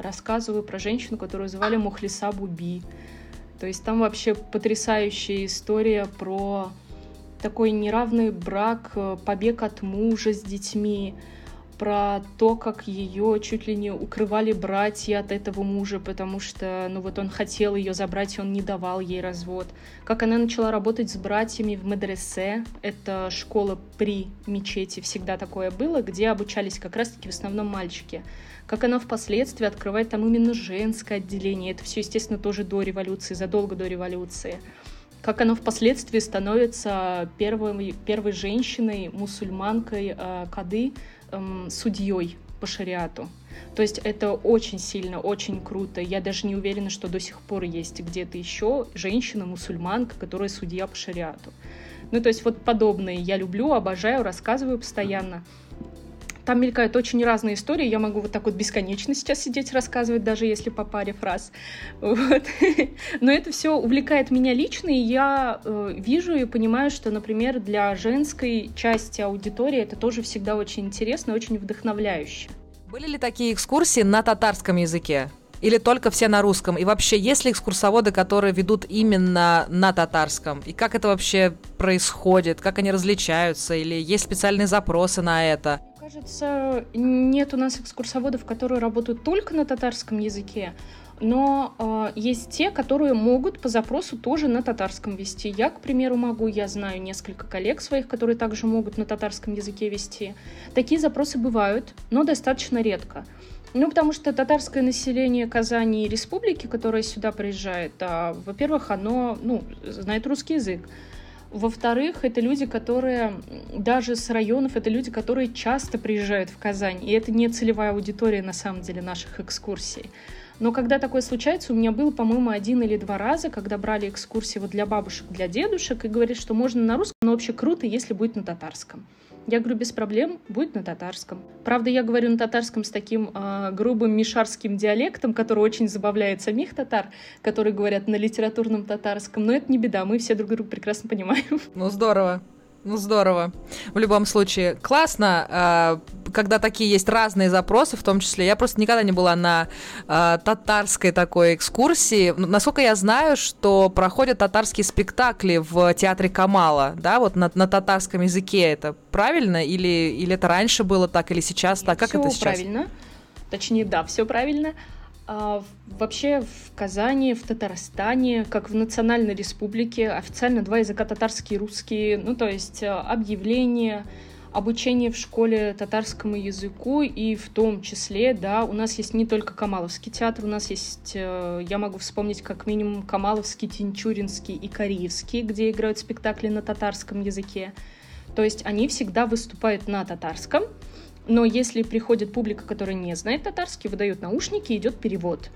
Рассказываю про женщину, которую звали Мухлиса Буби. То есть там вообще потрясающая история про такой неравный брак, побег от мужа с детьми, про то, как ее чуть ли не укрывали братья от этого мужа, потому что, ну вот он хотел ее забрать, и он не давал ей развод. Как она начала работать с братьями в медресе, это школа при мечети, всегда такое было, где обучались как раз-таки в основном мальчики. Как она впоследствии открывает там именно женское отделение, это все, естественно, тоже до революции, задолго до революции как она впоследствии становится первой, первой женщиной, мусульманкой э, Кады, судьей по шариату. То есть это очень сильно, очень круто. Я даже не уверена, что до сих пор есть где-то еще женщина-мусульманка, которая судья по шариату. Ну, то есть вот подобные я люблю, обожаю, рассказываю постоянно. Там мелькают очень разные истории. Я могу вот так вот бесконечно сейчас сидеть рассказывать, даже если по паре фраз. Вот. Но это все увлекает меня лично, и я э, вижу и понимаю, что, например, для женской части аудитории это тоже всегда очень интересно, очень вдохновляюще. Были ли такие экскурсии на татарском языке? Или только все на русском? И вообще, есть ли экскурсоводы, которые ведут именно на татарском? И как это вообще происходит? Как они различаются? Или есть специальные запросы на это? Кажется, нет у нас экскурсоводов, которые работают только на татарском языке, но э, есть те, которые могут по запросу тоже на татарском вести. Я, к примеру, могу, я знаю несколько коллег своих, которые также могут на татарском языке вести. Такие запросы бывают, но достаточно редко. Ну, потому что татарское население Казани и республики, которое сюда приезжает, а, во-первых, оно ну, знает русский язык. Во-вторых, это люди, которые даже с районов, это люди, которые часто приезжают в Казань. И это не целевая аудитория, на самом деле, наших экскурсий. Но когда такое случается, у меня было, по-моему, один или два раза, когда брали экскурсии вот для бабушек, для дедушек, и говорят, что можно на русском, но вообще круто, если будет на татарском. Я говорю, без проблем, будет на татарском. Правда, я говорю на татарском с таким э, грубым мишарским диалектом, который очень забавляет самих татар, которые говорят на литературном татарском, но это не беда, мы все друг друга прекрасно понимаем. Ну, здорово. Ну, здорово. В любом случае, классно, а, когда такие есть разные запросы, в том числе. Я просто никогда не была на а, татарской такой экскурсии. Насколько я знаю, что проходят татарские спектакли в театре Камала, да, вот на, на татарском языке. Это правильно? Или, или это раньше было так, или сейчас так? Как все это сейчас? правильно. Точнее, да, все правильно. А, вообще в Казани, в Татарстане, как в Национальной Республике, официально два языка татарский и русский, ну то есть э, объявление, обучение в школе татарскому языку, и в том числе, да, у нас есть не только Камаловский театр, у нас есть, э, я могу вспомнить как минимум Камаловский, Тинчуринский и Кореевский, где играют спектакли на татарском языке. То есть они всегда выступают на татарском, но если приходит публика, которая не знает татарский, выдают наушники, идет перевод.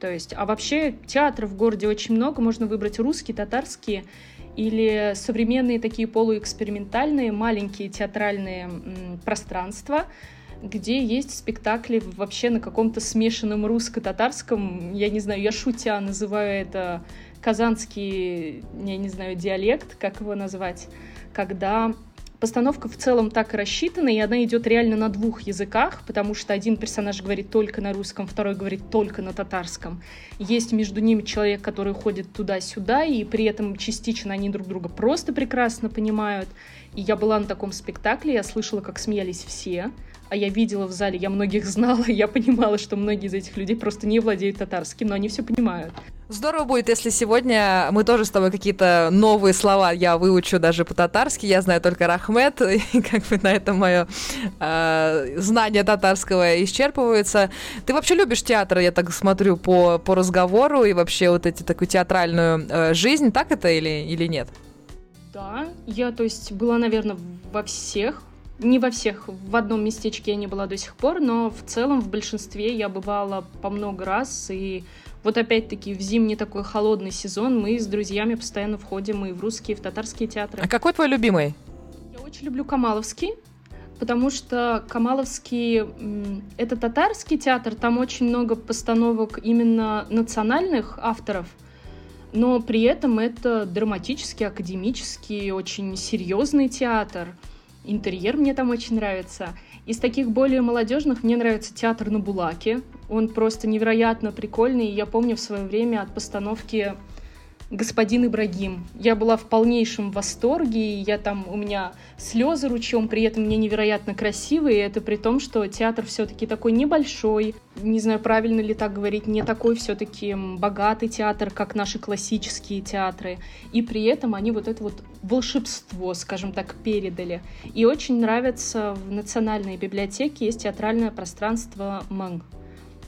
То есть, а вообще театров в городе очень много, можно выбрать русские, татарские или современные такие полуэкспериментальные маленькие театральные пространства, где есть спектакли вообще на каком-то смешанном русско-татарском, я не знаю, я шутя называю это казанский, я не знаю, диалект, как его назвать, когда Постановка в целом так и рассчитана, и она идет реально на двух языках, потому что один персонаж говорит только на русском, второй говорит только на татарском. Есть между ними человек, который ходит туда-сюда, и при этом частично они друг друга просто прекрасно понимают. И я была на таком спектакле, я слышала, как смеялись все, а я видела в зале, я многих знала, я понимала, что многие из этих людей просто не владеют татарским, но они все понимают. Здорово будет, если сегодня мы тоже с тобой какие-то новые слова я выучу даже по-татарски. Я знаю только Рахмет, и как бы на этом мое э, знание татарского исчерпывается. Ты вообще любишь театр, я так смотрю по, по разговору, и вообще вот эти такую театральную э, жизнь, так это или, или нет? Да, я, то есть, была, наверное, во всех не во всех, в одном местечке я не была до сих пор, но в целом в большинстве я бывала по много раз, и вот опять-таки в зимний такой холодный сезон мы с друзьями постоянно входим и в русские, и в татарские театры. А какой твой любимый? Я очень люблю Камаловский, потому что Камаловский — это татарский театр, там очень много постановок именно национальных авторов, но при этом это драматический, академический, очень серьезный театр. Интерьер мне там очень нравится. Из таких более молодежных мне нравится театр на Булаке. Он просто невероятно прикольный. Я помню в свое время от постановки господин Ибрагим. Я была в полнейшем восторге, и я там, у меня слезы ручьем, при этом мне невероятно красивые, и это при том, что театр все-таки такой небольшой, не знаю, правильно ли так говорить, не такой все-таки богатый театр, как наши классические театры, и при этом они вот это вот волшебство, скажем так, передали. И очень нравится в Национальной библиотеке есть театральное пространство Мэнг.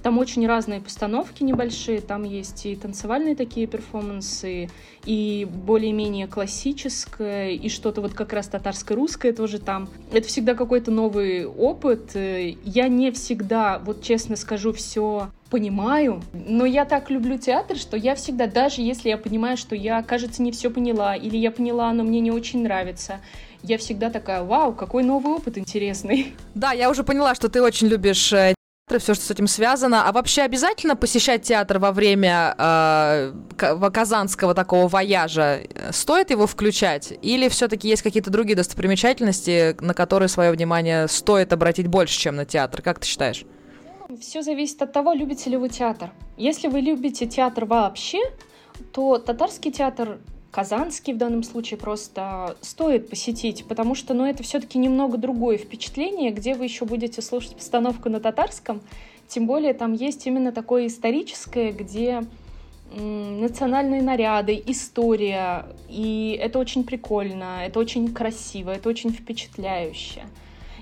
Там очень разные постановки небольшие, там есть и танцевальные такие перформансы, и более-менее классическое, и что-то вот как раз татарско-русское тоже там. Это всегда какой-то новый опыт. Я не всегда, вот честно скажу, все понимаю, но я так люблю театр, что я всегда, даже если я понимаю, что я, кажется, не все поняла, или я поняла, но мне не очень нравится, я всегда такая, вау, какой новый опыт интересный. Да, я уже поняла, что ты очень любишь э, все, что с этим связано. А вообще обязательно посещать театр во время э, казанского такого вояжа? Стоит его включать? Или все-таки есть какие-то другие достопримечательности, на которые свое внимание стоит обратить больше, чем на театр? Как ты считаешь? Все зависит от того, любите ли вы театр. Если вы любите театр вообще, то татарский театр Казанский в данном случае просто стоит посетить, потому что, ну, это все-таки немного другое впечатление, где вы еще будете слушать постановку на татарском, тем более там есть именно такое историческое, где национальные наряды, история, и это очень прикольно, это очень красиво, это очень впечатляюще.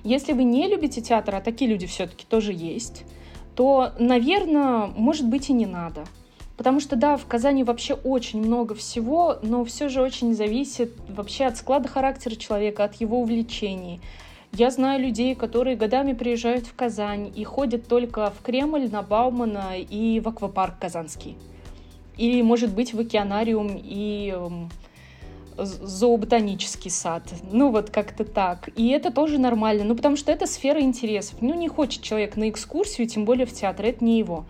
Если вы не любите театр, а такие люди все-таки тоже есть, то, наверное, может быть и не надо. Потому что, да, в Казани вообще очень много всего, но все же очень зависит вообще от склада характера человека, от его увлечений. Я знаю людей, которые годами приезжают в Казань и ходят только в Кремль, на Баумана и в аквапарк казанский. Или, может быть, в океанариум и эм, зооботанический сад. Ну, вот как-то так. И это тоже нормально, ну, потому что это сфера интересов. Ну, не хочет человек на экскурсию, тем более в театр, это не его.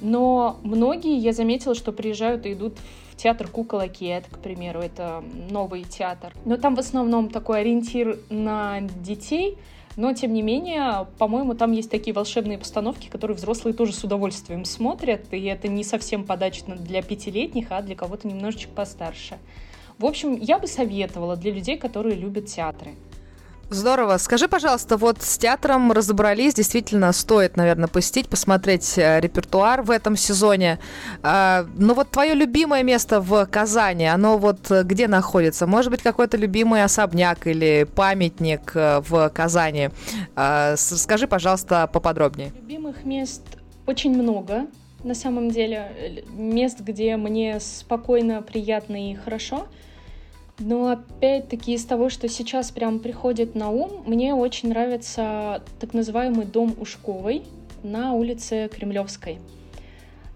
Но многие, я заметила, что приезжают и идут в театр кукол Кет, к примеру, это новый театр. Но там в основном такой ориентир на детей, но, тем не менее, по-моему, там есть такие волшебные постановки, которые взрослые тоже с удовольствием смотрят, и это не совсем подачно для пятилетних, а для кого-то немножечко постарше. В общем, я бы советовала для людей, которые любят театры. Здорово. Скажи, пожалуйста, вот с театром разобрались, действительно стоит, наверное, посетить, посмотреть э, репертуар в этом сезоне. А, ну вот твое любимое место в Казани, оно вот э, где находится? Может быть, какой-то любимый особняк или памятник э, в Казани? А, скажи, пожалуйста, поподробнее. Любимых мест очень много, на самом деле. Мест, где мне спокойно, приятно и хорошо – но опять-таки из того, что сейчас прям приходит на ум, мне очень нравится так называемый дом Ушковой на улице Кремлевской.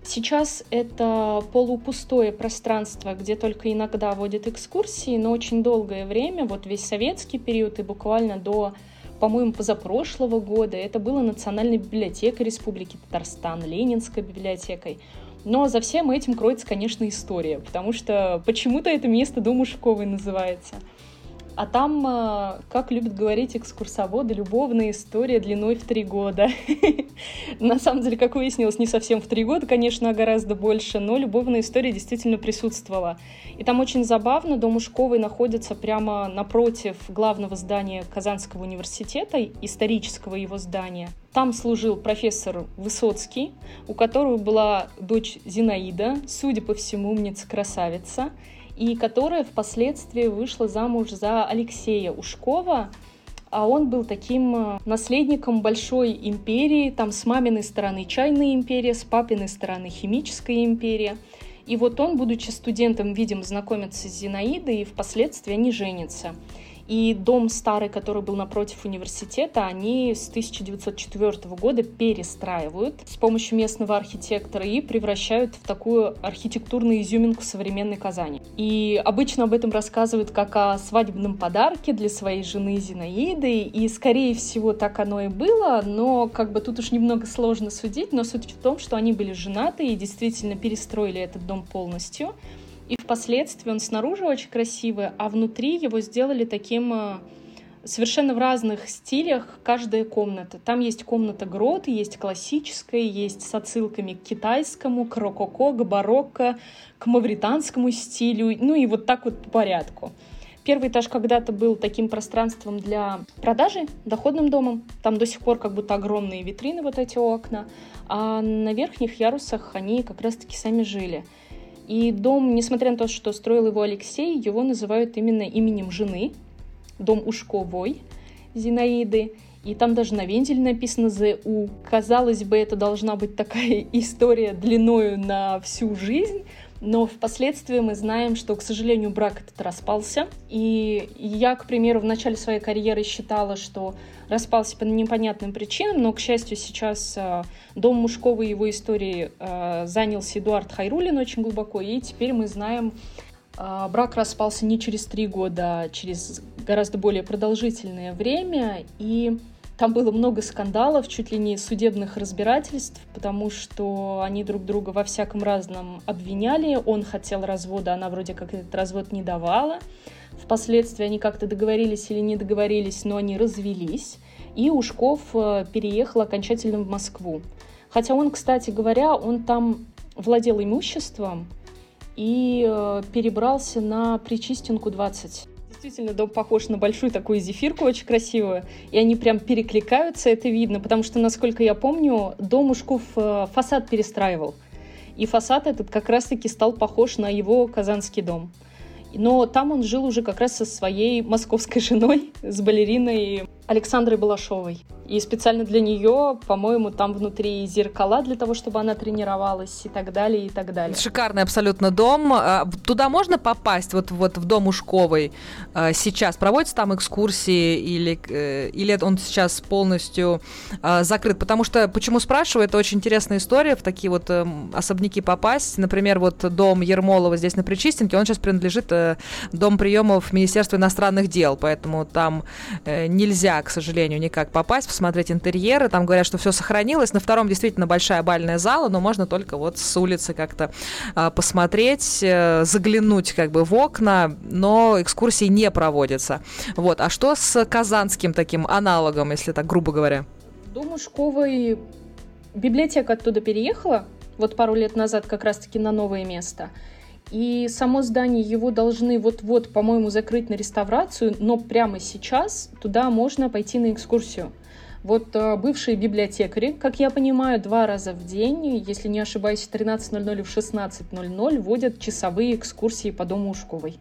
Сейчас это полупустое пространство, где только иногда водят экскурсии, но очень долгое время, вот весь советский период и буквально до, по-моему, позапрошлого года, это было Национальной библиотекой Республики Татарстан, Ленинской библиотекой. Но за всем этим кроется, конечно, история, потому что почему-то это место Дом Ушковой называется. А там, э, как любят говорить экскурсоводы, любовная история длиной в три года. На самом деле, как выяснилось, не совсем в три года, конечно, а гораздо больше, но любовная история действительно присутствовала. И там очень забавно, дом Ушковой находится прямо напротив главного здания Казанского университета, исторического его здания. Там служил профессор Высоцкий, у которого была дочь Зинаида, судя по всему, умница-красавица и которая впоследствии вышла замуж за Алексея Ушкова, а он был таким э, наследником большой империи, там с маминой стороны чайная империя, с папиной стороны химическая империя. И вот он, будучи студентом, видимо, знакомится с Зинаидой, и впоследствии они женятся. И дом старый, который был напротив университета, они с 1904 года перестраивают с помощью местного архитектора и превращают в такую архитектурную изюминку современной Казани. И обычно об этом рассказывают как о свадебном подарке для своей жены Зинаиды, и скорее всего так оно и было, но как бы тут уж немного сложно судить, но суть в том, что они были женаты и действительно перестроили этот дом полностью. И впоследствии он снаружи очень красивый, а внутри его сделали таким э, совершенно в разных стилях каждая комната. Там есть комната грот, есть классическая, есть с отсылками к китайскому, к рококо, к барокко, к мавританскому стилю, ну и вот так вот по порядку. Первый этаж когда-то был таким пространством для продажи, доходным домом. Там до сих пор как будто огромные витрины, вот эти окна. А на верхних ярусах они как раз-таки сами жили. И дом, несмотря на то, что строил его Алексей, его называют именно именем жены, дом Ушковой Зинаиды. И там даже на вензеле написано ЗУ. Казалось бы, это должна быть такая история длиною на всю жизнь, но впоследствии мы знаем, что, к сожалению, брак этот распался. И я, к примеру, в начале своей карьеры считала, что распался по непонятным причинам, но, к счастью, сейчас э, дом мужского и его истории э, занялся Эдуард Хайрулин очень глубоко, и теперь мы знаем, э, брак распался не через три года, а через гораздо более продолжительное время, и там было много скандалов, чуть ли не судебных разбирательств, потому что они друг друга во всяком разном обвиняли. Он хотел развода, она вроде как этот развод не давала. Впоследствии они как-то договорились или не договорились, но они развелись. И Ушков э, переехал окончательно в Москву. Хотя он, кстати говоря, он там владел имуществом и э, перебрался на Причистенку 20. Действительно, дом похож на большую такую зефирку, очень красивую. И они прям перекликаются, это видно, потому что, насколько я помню, дом Ушков э, фасад перестраивал. И фасад этот как раз-таки стал похож на его казанский дом. Но там он жил уже как раз со своей московской женой, с балериной Александрой Балашовой. И специально для нее, по-моему, там внутри зеркала для того, чтобы она тренировалась и так далее, и так далее. Шикарный абсолютно дом. А, туда можно попасть, вот, вот в дом Ушковой а, сейчас? Проводятся там экскурсии или, э, или он сейчас полностью а, закрыт? Потому что, почему спрашиваю, это очень интересная история, в такие вот эм, особняки попасть. Например, вот дом Ермолова здесь на Причистенке, он сейчас принадлежит э, дом приемов Министерства иностранных дел, поэтому там э, к сожалению, никак попасть посмотреть интерьеры. Там говорят, что все сохранилось. На втором действительно большая бальная зала, но можно только вот с улицы как-то а, посмотреть, э, заглянуть как бы в окна, но экскурсии не проводятся. Вот. А что с казанским таким аналогом, если так грубо говоря? Дом Ушковой библиотека оттуда переехала, вот пару лет назад как раз-таки на новое место. И само здание его должны вот-вот, по-моему, закрыть на реставрацию, но прямо сейчас туда можно пойти на экскурсию. Вот э, бывшие библиотекари, как я понимаю, два раза в день, если не ошибаюсь, в 13.00 и в 16.00 вводят часовые экскурсии по дому Ушковой.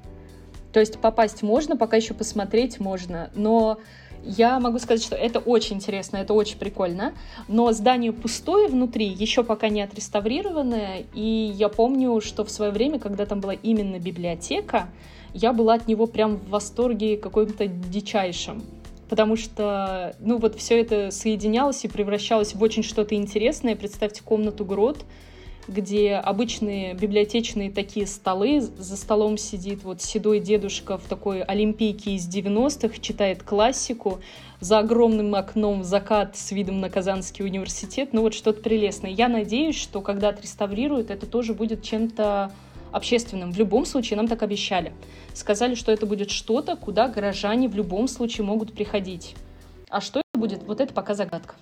То есть попасть можно, пока еще посмотреть можно, но я могу сказать, что это очень интересно, это очень прикольно, но здание пустое внутри, еще пока не отреставрированное, и я помню, что в свое время, когда там была именно библиотека, я была от него прям в восторге какой-то дичайшим потому что, ну, вот все это соединялось и превращалось в очень что-то интересное. Представьте комнату грот, где обычные библиотечные такие столы, за столом сидит вот седой дедушка в такой олимпийке из 90-х, читает классику, за огромным окном закат с видом на Казанский университет, ну вот что-то прелестное. Я надеюсь, что когда отреставрируют, это тоже будет чем-то общественным. В любом случае нам так обещали. Сказали, что это будет что-то, куда горожане в любом случае могут приходить. А что это будет, вот это пока загадка.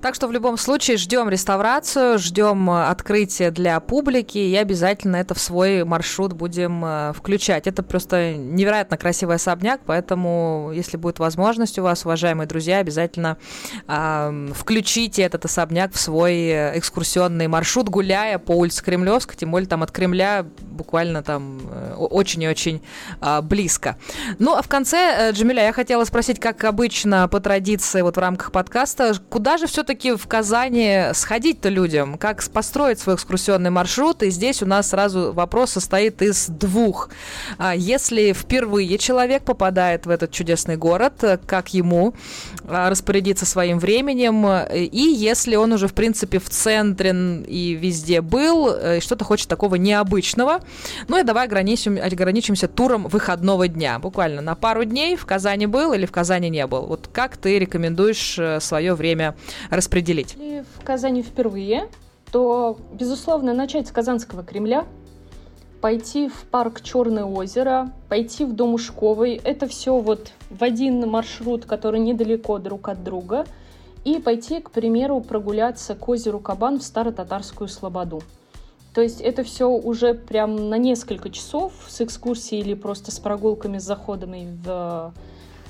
Так что в любом случае ждем реставрацию, ждем э, открытия для публики и обязательно это в свой маршрут будем э, включать. Это просто невероятно красивый особняк, поэтому, если будет возможность у вас, уважаемые друзья, обязательно э, включите этот особняк в свой э, экскурсионный маршрут, гуляя по улице Кремлевска, тем более там от Кремля буквально там очень и очень э, близко. Ну, а в конце, Джамиля, я хотела спросить, как обычно по традиции вот в рамках подкаста, куда же все-таки все-таки в Казани сходить-то людям? Как построить свой экскурсионный маршрут? И здесь у нас сразу вопрос состоит из двух. А если впервые человек попадает в этот чудесный город, как ему а, распорядиться своим временем? И если он уже, в принципе, в центре и везде был, э, и что-то хочет такого необычного, ну и давай ограничим, ограничимся туром выходного дня. Буквально на пару дней в Казани был или в Казани не был. Вот как ты рекомендуешь э, свое время распределить? Если в Казани впервые, то, безусловно, начать с Казанского Кремля, пойти в парк Черное озеро, пойти в Дом Ушковой. Это все вот в один маршрут, который недалеко друг от друга. И пойти, к примеру, прогуляться к озеру Кабан в Старо-Татарскую Слободу. То есть это все уже прям на несколько часов с экскурсией или просто с прогулками, с заходами в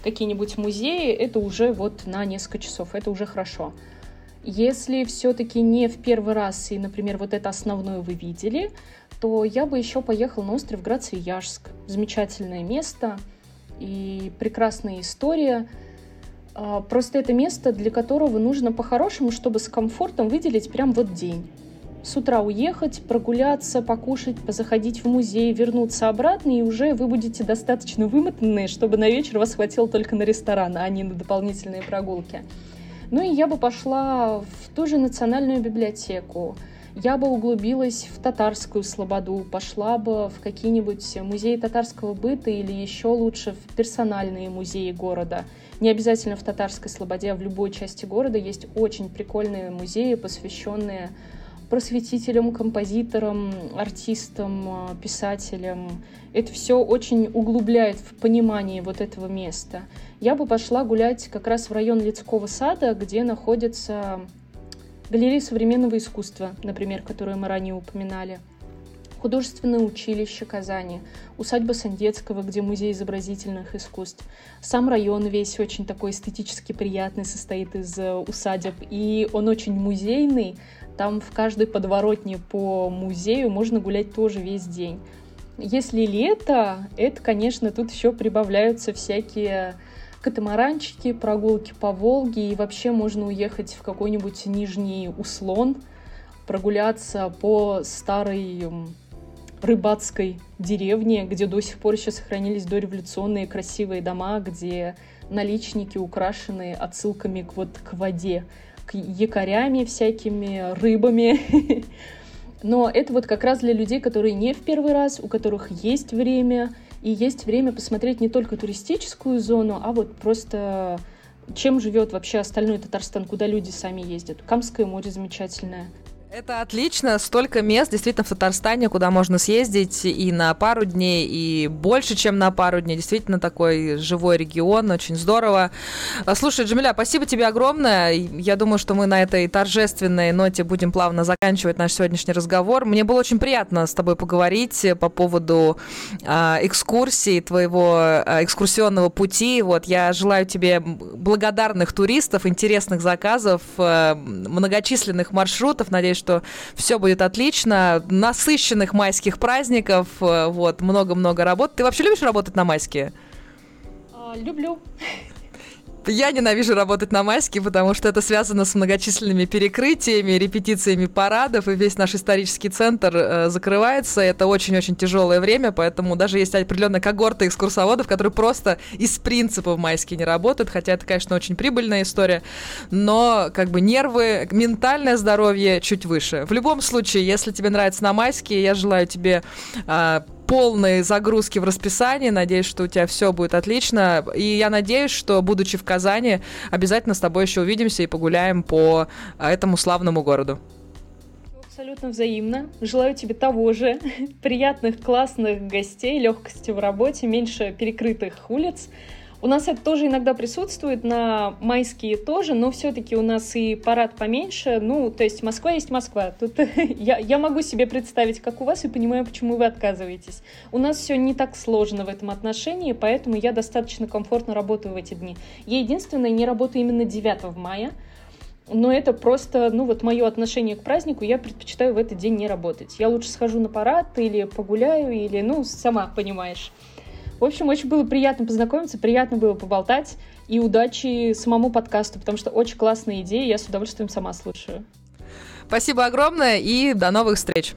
какие-нибудь музеи, это уже вот на несколько часов, это уже хорошо. Если все-таки не в первый раз, и, например, вот это основное вы видели, то я бы еще поехал на остров Град-Свияжск. Замечательное место и прекрасная история. А, просто это место, для которого нужно по-хорошему, чтобы с комфортом выделить прям вот день. С утра уехать, прогуляться, покушать, позаходить в музей, вернуться обратно, и уже вы будете достаточно вымотанные, чтобы на вечер вас хватило только на ресторан, а не на дополнительные прогулки. Ну и я бы пошла в ту же национальную библиотеку, я бы углубилась в татарскую слободу, пошла бы в какие-нибудь музеи татарского быта или еще лучше в персональные музеи города. Не обязательно в татарской слободе, а в любой части города есть очень прикольные музеи, посвященные просветителям, композиторам, артистам, писателям. Это все очень углубляет в понимание вот этого места я бы пошла гулять как раз в район Лицкого сада, где находится галерея современного искусства, например, которую мы ранее упоминали. Художественное училище Казани, усадьба Сандецкого, где музей изобразительных искусств. Сам район весь очень такой эстетически приятный, состоит из э, усадеб, и он очень музейный. Там в каждой подворотне по музею можно гулять тоже весь день. Если лето, это, конечно, тут еще прибавляются всякие катамаранчики, прогулки по Волге, и вообще можно уехать в какой-нибудь нижний Услон, прогуляться по старой рыбацкой деревне, где до сих пор еще сохранились дореволюционные красивые дома, где наличники украшены отсылками к, вот, к воде, якорями всякими, рыбами. Но это вот как раз для людей, которые не в первый раз, у которых есть время, и есть время посмотреть не только туристическую зону, а вот просто чем живет вообще остальной Татарстан, куда люди сами ездят. Камское море замечательное. Это отлично, столько мест действительно в Татарстане, куда можно съездить и на пару дней, и больше, чем на пару дней. Действительно такой живой регион, очень здорово. А, слушай, Джамиля, спасибо тебе огромное. Я думаю, что мы на этой торжественной ноте будем плавно заканчивать наш сегодняшний разговор. Мне было очень приятно с тобой поговорить по поводу э, экскурсии, твоего э, экскурсионного пути. Вот, я желаю тебе благодарных туристов, интересных заказов, э, многочисленных маршрутов. Надеюсь, что все будет отлично. Насыщенных майских праздников, э, вот, много-много работ. Ты вообще любишь работать на майские? А, люблю. Я ненавижу работать на майске, потому что это связано с многочисленными перекрытиями, репетициями парадов, и весь наш исторический центр э, закрывается. Это очень-очень тяжелое время, поэтому даже есть определенная когорта экскурсоводов, которые просто из принципа в майске не работают, хотя это, конечно, очень прибыльная история, но как бы нервы, ментальное здоровье чуть выше. В любом случае, если тебе нравится на майске, я желаю тебе э, полной загрузки в расписании. Надеюсь, что у тебя все будет отлично. И я надеюсь, что, будучи в Казани, обязательно с тобой еще увидимся и погуляем по а, этому славному городу. Абсолютно взаимно. Желаю тебе того же. Приятных, классных гостей, легкости в работе, меньше перекрытых улиц. У нас это тоже иногда присутствует, на майские тоже, но все-таки у нас и парад поменьше. Ну, то есть Москва есть Москва. Тут я, я могу себе представить, как у вас, и понимаю, почему вы отказываетесь. У нас все не так сложно в этом отношении, поэтому я достаточно комфортно работаю в эти дни. Я единственное, не работаю именно 9 мая, но это просто, ну вот мое отношение к празднику, я предпочитаю в этот день не работать. Я лучше схожу на парад или погуляю, или, ну, сама понимаешь. В общем, очень было приятно познакомиться, приятно было поболтать. И удачи самому подкасту, потому что очень классная идея, я с удовольствием сама слушаю. Спасибо огромное и до новых встреч.